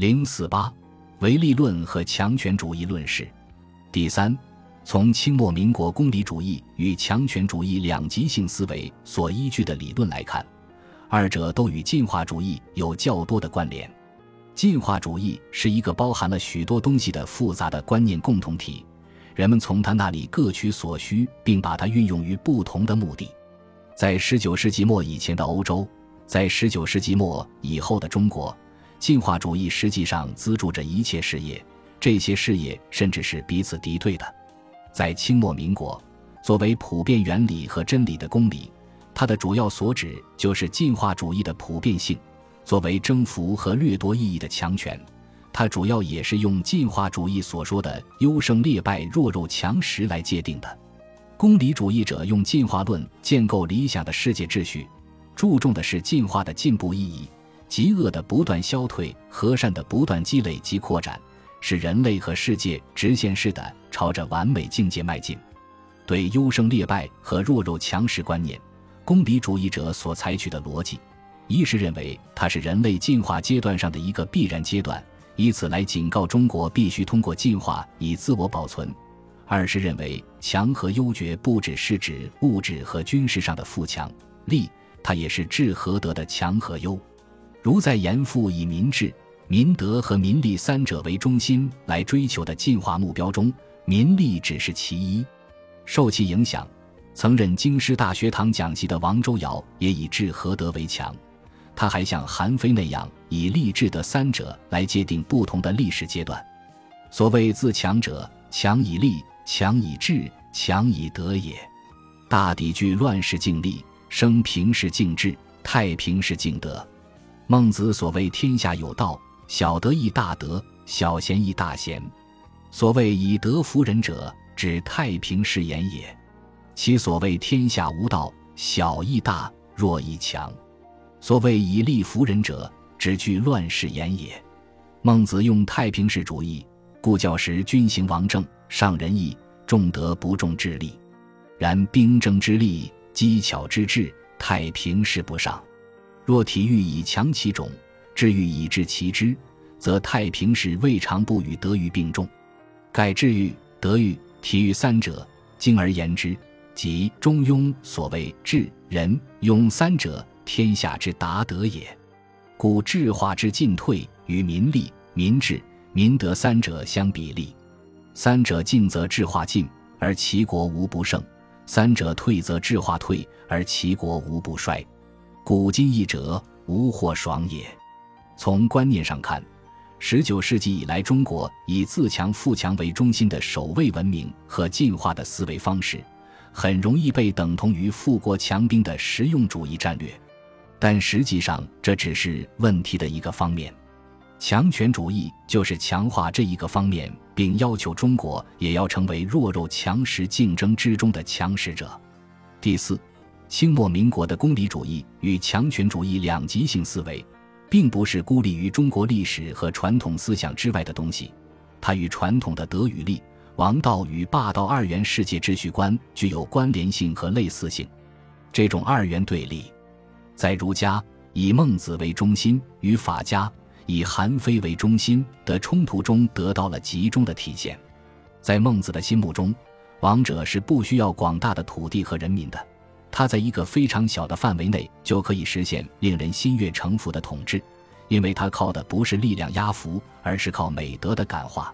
零四八，唯利论和强权主义论是。第三，从清末民国公理主义与强权主义两极性思维所依据的理论来看，二者都与进化主义有较多的关联。进化主义是一个包含了许多东西的复杂的观念共同体，人们从他那里各取所需，并把它运用于不同的目的。在十九世纪末以前的欧洲，在十九世纪末以后的中国。进化主义实际上资助着一切事业，这些事业甚至是彼此敌对的。在清末民国，作为普遍原理和真理的公理，它的主要所指就是进化主义的普遍性；作为征服和掠夺意义的强权，它主要也是用进化主义所说的优胜劣败、弱肉强食来界定的。公理主义者用进化论建构理想的世界秩序，注重的是进化的进步意义。极恶的不断消退，和善的不断积累及扩展，使人类和世界直线式的朝着完美境界迈进。对优胜劣败和弱肉强食观念，功利主义者所采取的逻辑，一是认为它是人类进化阶段上的一个必然阶段，以此来警告中国必须通过进化以自我保存；二是认为强和优绝不只是指物质和军事上的富强利，它也是治和德的强和优。如在严复以民治、民德和民利三者为中心来追求的进化目标中，民利只是其一。受其影响，曾任京师大学堂讲习的王周尧也以治和德为强。他还像韩非那样，以利志的三者来界定不同的历史阶段。所谓自强者，强以利，强以治，强以德也。大抵具乱世敬利，生平是敬治，太平是敬德。孟子所谓“天下有道，小德亦大德，小贤亦大贤”，所谓“以德服人者”，指太平世言也。其所谓“天下无道，小亦大，弱亦强”，所谓“以利服人者”，指具乱世言也。孟子用太平式主义，故教时君行王政，上仁义，重德不重智力。然兵争之利，机巧之智，太平是不上。若体育以强其种，智育以治其知，则太平时未尝不与德育并重。盖智育、德育、体育三者，经而言之，即中庸所谓智、仁、庸三者，天下之达德也。故智化之进退与民利、民智、民德三者相比例。三者进则智化进，而其国无不胜；三者退则智化退，而其国无不衰。古今一者，无或爽也。从观念上看，十九世纪以来，中国以自强富强为中心的守卫文明和进化的思维方式，很容易被等同于富国强兵的实用主义战略。但实际上，这只是问题的一个方面。强权主义就是强化这一个方面，并要求中国也要成为弱肉强食竞争之中的强食者。第四。清末民国的功利主义与强权主义两极性思维，并不是孤立于中国历史和传统思想之外的东西，它与传统的德与利、王道与霸道二元世界秩序观具有关联性和类似性。这种二元对立，在儒家以孟子为中心与法家以韩非为中心的冲突中得到了集中的体现。在孟子的心目中，王者是不需要广大的土地和人民的。他在一个非常小的范围内就可以实现令人心悦诚服的统治，因为他靠的不是力量压服，而是靠美德的感化。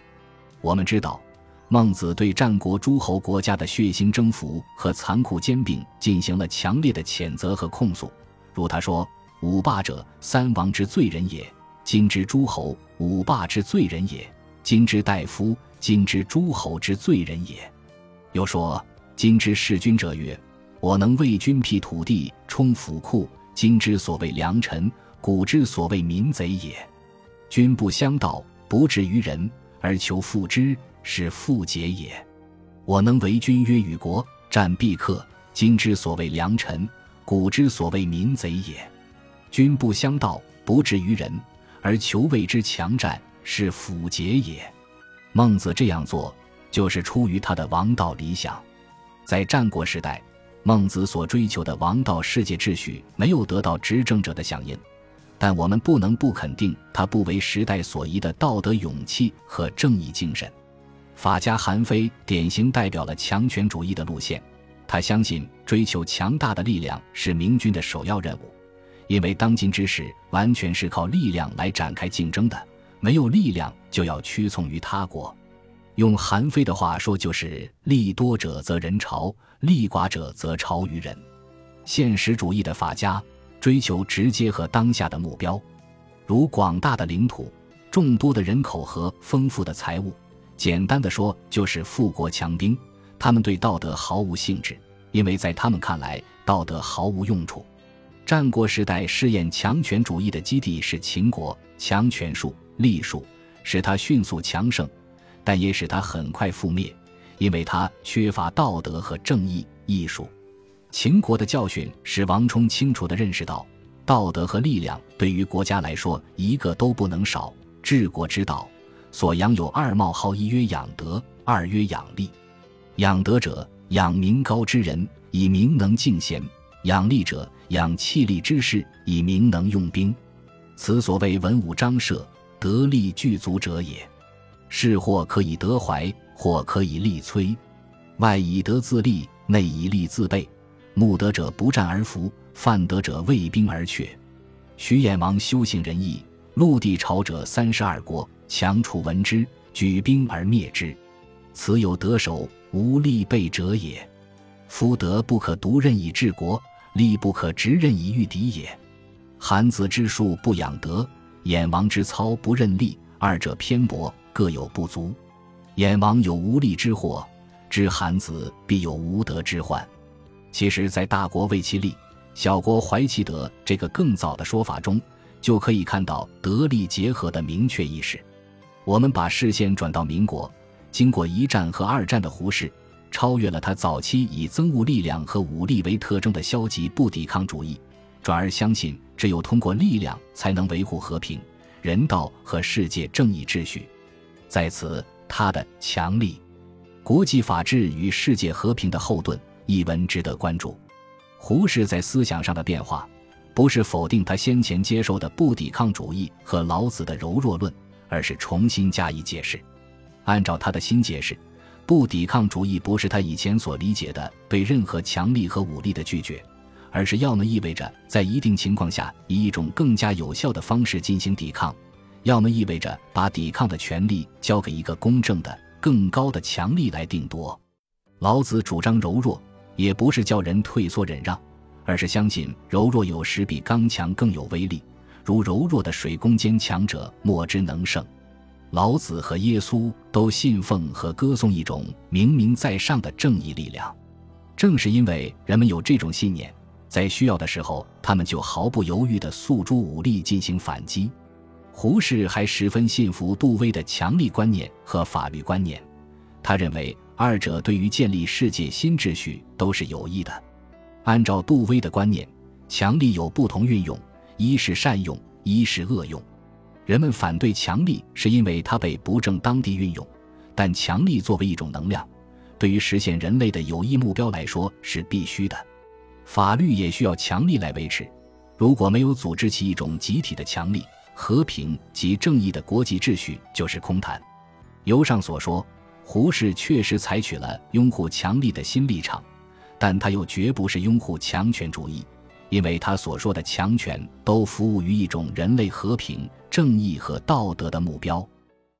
我们知道，孟子对战国诸侯国家的血腥征服和残酷兼并进行了强烈的谴责和控诉。如他说：“五霸者，三王之罪人也；今之诸侯，五霸之罪人也；今之大夫，今之诸侯之罪人也。”又说：“今之弑君者曰。”我能为君辟土地，充府库。今之所谓良臣，古之所谓民贼也。君不相道，不治于人，而求复之，是复节也。我能为君约与国，战必克。今之所谓良臣，古之所谓民贼也。君不相道，不治于人，而求为之强战，是辅节也。孟子这样做，就是出于他的王道理想。在战国时代。孟子所追求的王道世界秩序没有得到执政者的响应，但我们不能不肯定他不为时代所宜的道德勇气和正义精神。法家韩非典型代表了强权主义的路线，他相信追求强大的力量是明君的首要任务，因为当今之世完全是靠力量来展开竞争的，没有力量就要屈从于他国。用韩非的话说，就是“利多者则人朝，利寡者则朝于人”。现实主义的法家追求直接和当下的目标，如广大的领土、众多的人口和丰富的财物。简单的说，就是富国强兵。他们对道德毫无兴致，因为在他们看来，道德毫无用处。战国时代试验强权主义的基地是秦国，强权术、力术使他迅速强盛。但也使他很快覆灭，因为他缺乏道德和正义艺术。秦国的教训使王充清楚地认识到，道德和力量对于国家来说一个都不能少。治国之道，所养有二冒号：一曰养德，二曰养力。养德者，养民高之人，以明能敬贤；养力者，养气力之士，以明能用兵。此所谓文武张社，得力具足者也。是或可以得怀，或可以立摧。外以德自立，内以力自备。慕德者不战而服，犯德者畏兵而却。徐衍王修行仁义，陆地朝者三十二国，强楚闻之，举兵而灭之。此有得守，无力备者也。夫德不可独任以治国，力不可直任以御敌也。韩子之术不养德，衍王之操不任利，二者偏薄。各有不足，燕王有无力之祸，知韩子必有无德之患。其实，在大国为其利，小国怀其德这个更早的说法中，就可以看到德利结合的明确意识。我们把视线转到民国，经过一战和二战的胡适，超越了他早期以憎恶力量和武力为特征的消极不抵抗主义，转而相信只有通过力量才能维护和平、人道和世界正义秩序。在此，他的强力、国际法治与世界和平的后盾一文值得关注。胡适在思想上的变化，不是否定他先前接受的不抵抗主义和老子的柔弱论，而是重新加以解释。按照他的新解释，不抵抗主义不是他以前所理解的对任何强力和武力的拒绝，而是要么意味着在一定情况下以一种更加有效的方式进行抵抗。要么意味着把抵抗的权利交给一个公正的、更高的强力来定夺。老子主张柔弱，也不是叫人退缩忍让，而是相信柔弱有时比刚强更有威力。如柔弱的水攻坚强者，莫之能胜。老子和耶稣都信奉和歌颂一种明明在上的正义力量。正是因为人们有这种信念，在需要的时候，他们就毫不犹豫地诉诸武力进行反击。胡适还十分信服杜威的强力观念和法律观念，他认为二者对于建立世界新秩序都是有益的。按照杜威的观念，强力有不同运用，一是善用，一是恶用。人们反对强力，是因为它被不正当地运用。但强力作为一种能量，对于实现人类的有益目标来说是必须的。法律也需要强力来维持，如果没有组织起一种集体的强力。和平及正义的国际秩序就是空谈。由上所说，胡适确实采取了拥护强力的新立场，但他又绝不是拥护强权主义，因为他所说的强权都服务于一种人类和平、正义和道德的目标。